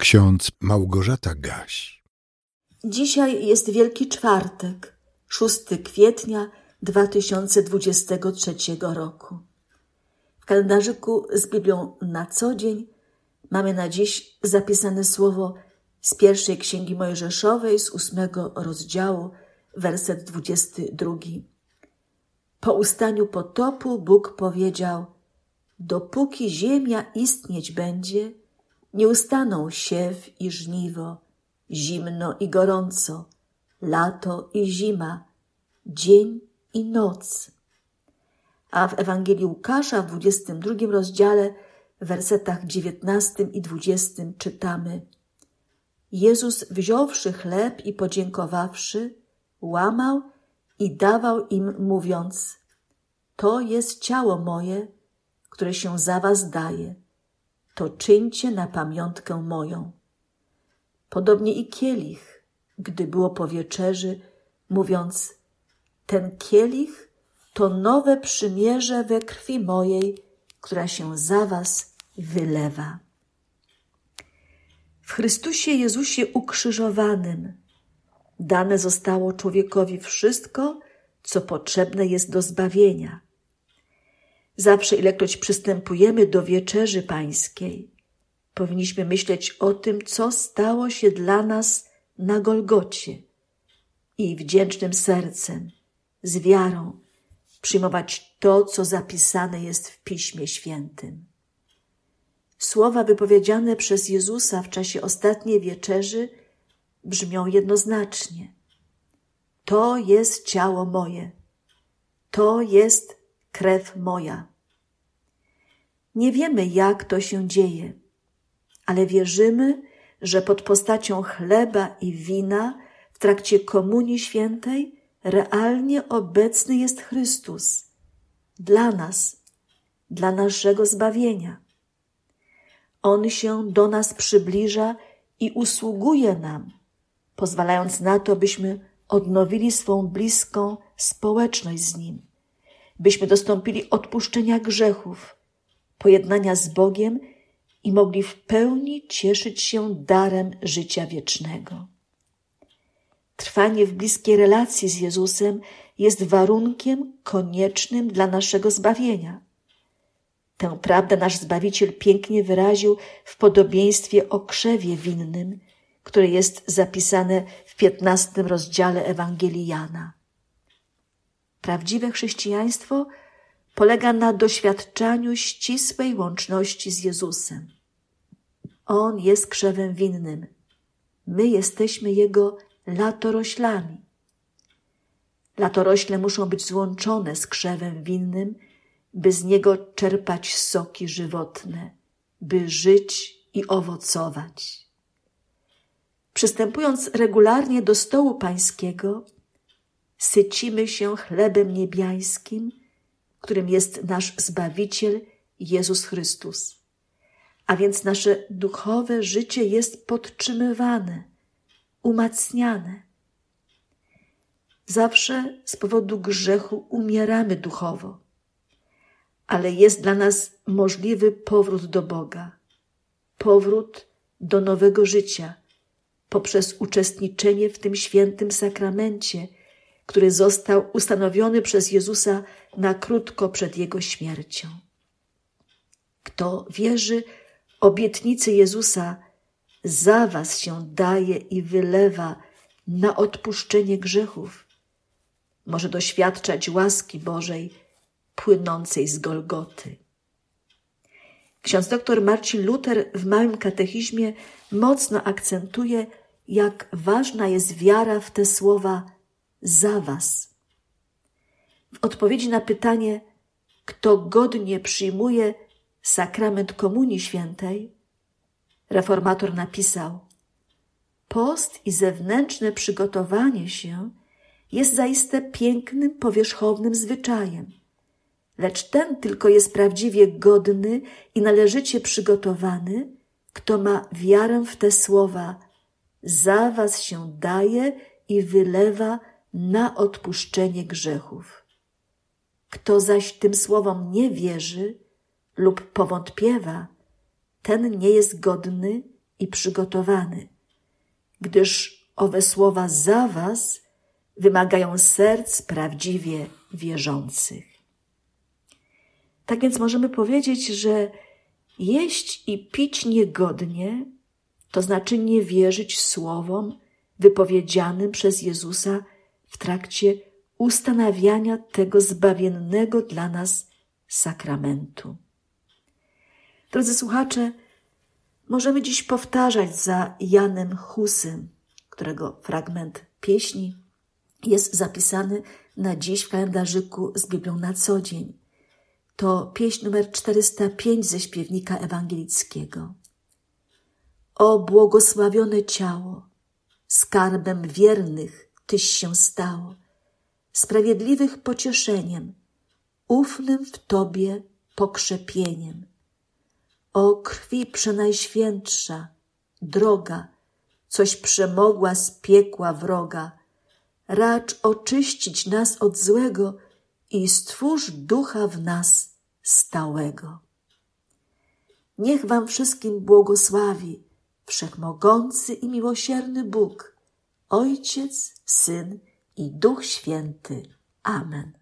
Ksiądz Małgorzata Gaś. Dzisiaj jest Wielki Czwartek, 6 kwietnia 2023 roku. W kalendarzyku z Biblią na co dzień mamy na dziś zapisane słowo z pierwszej księgi Mojżeszowej z ósmego rozdziału, werset 22. Po ustaniu potopu Bóg powiedział: Dopóki ziemia istnieć będzie, nie ustaną siew i żniwo, zimno i gorąco, lato i zima, dzień i noc. A w Ewangelii Łukasza w 22 rozdziale, w wersetach 19 i 20 czytamy: Jezus, wziąwszy chleb i podziękowawszy, łamał i dawał im, mówiąc: To jest ciało moje, które się za was daje to czyńcie na pamiątkę moją. Podobnie i kielich, gdy było po wieczerzy, mówiąc: Ten kielich to nowe przymierze we krwi mojej, która się za was wylewa. W Chrystusie Jezusie ukrzyżowanym dane zostało człowiekowi wszystko, co potrzebne jest do zbawienia Zawsze, ilekroć przystępujemy do wieczerzy pańskiej, powinniśmy myśleć o tym, co stało się dla nas na Golgocie i wdzięcznym sercem, z wiarą przyjmować to, co zapisane jest w Piśmie Świętym. Słowa wypowiedziane przez Jezusa w czasie ostatniej wieczerzy brzmią jednoznacznie. To jest ciało moje, to jest krew moja. Nie wiemy, jak to się dzieje, ale wierzymy, że pod postacią chleba i wina w trakcie Komunii Świętej realnie obecny jest Chrystus dla nas, dla naszego zbawienia. On się do nas przybliża i usługuje nam, pozwalając na to, byśmy odnowili swą bliską społeczność z Nim, byśmy dostąpili odpuszczenia grzechów pojednania z Bogiem i mogli w pełni cieszyć się darem życia wiecznego. Trwanie w bliskiej relacji z Jezusem jest warunkiem koniecznym dla naszego zbawienia. Tę prawdę nasz Zbawiciel pięknie wyraził w podobieństwie o krzewie winnym, które jest zapisane w piętnastym rozdziale Ewangelii Jana. Prawdziwe chrześcijaństwo polega na doświadczaniu ścisłej łączności z Jezusem. On jest krzewem winnym. My jesteśmy Jego latoroślami. Latorośle muszą być złączone z krzewem winnym, by z niego czerpać soki żywotne, by żyć i owocować. Przystępując regularnie do stołu pańskiego, sycimy się chlebem niebiańskim którym jest nasz Zbawiciel Jezus Chrystus. A więc nasze duchowe życie jest podtrzymywane, umacniane. Zawsze z powodu grzechu umieramy duchowo, ale jest dla nas możliwy powrót do Boga, powrót do nowego życia poprzez uczestniczenie w tym świętym sakramencie – który został ustanowiony przez Jezusa na krótko przed Jego śmiercią. Kto wierzy obietnicy Jezusa, za was się daje i wylewa na odpuszczenie grzechów. Może doświadczać łaski Bożej płynącej z Golgoty. Ksiądz dr Marcin Luther w Małym Katechizmie mocno akcentuje, jak ważna jest wiara w te słowa za Was. W odpowiedzi na pytanie, kto godnie przyjmuje sakrament Komunii Świętej, reformator napisał: Post i zewnętrzne przygotowanie się jest zaiste pięknym, powierzchownym zwyczajem, lecz ten tylko jest prawdziwie godny i należycie przygotowany, kto ma wiarę w te słowa: Za was się daje i wylewa na odpuszczenie grzechów. Kto zaś tym słowom nie wierzy lub powątpiewa, ten nie jest godny i przygotowany, gdyż owe słowa za was wymagają serc prawdziwie wierzących. Tak więc możemy powiedzieć, że jeść i pić niegodnie, to znaczy nie wierzyć słowom wypowiedzianym przez Jezusa w trakcie ustanawiania tego zbawiennego dla nas sakramentu. Drodzy słuchacze, możemy dziś powtarzać za Janem Husym, którego fragment pieśni jest zapisany na dziś w kalendarzyku z Biblią na co dzień. To pieśń numer 405 ze śpiewnika ewangelickiego. O błogosławione ciało, skarbem wiernych Tyś się stało, sprawiedliwych pocieszeniem, ufnym w Tobie pokrzepieniem. O krwi przenajświętsza, droga, coś przemogła z piekła wroga, racz oczyścić nas od złego i stwórz ducha w nas stałego. Niech Wam wszystkim błogosławi Wszechmogący i miłosierny Bóg, Ojciec, Syn i Duch Święty. Amen.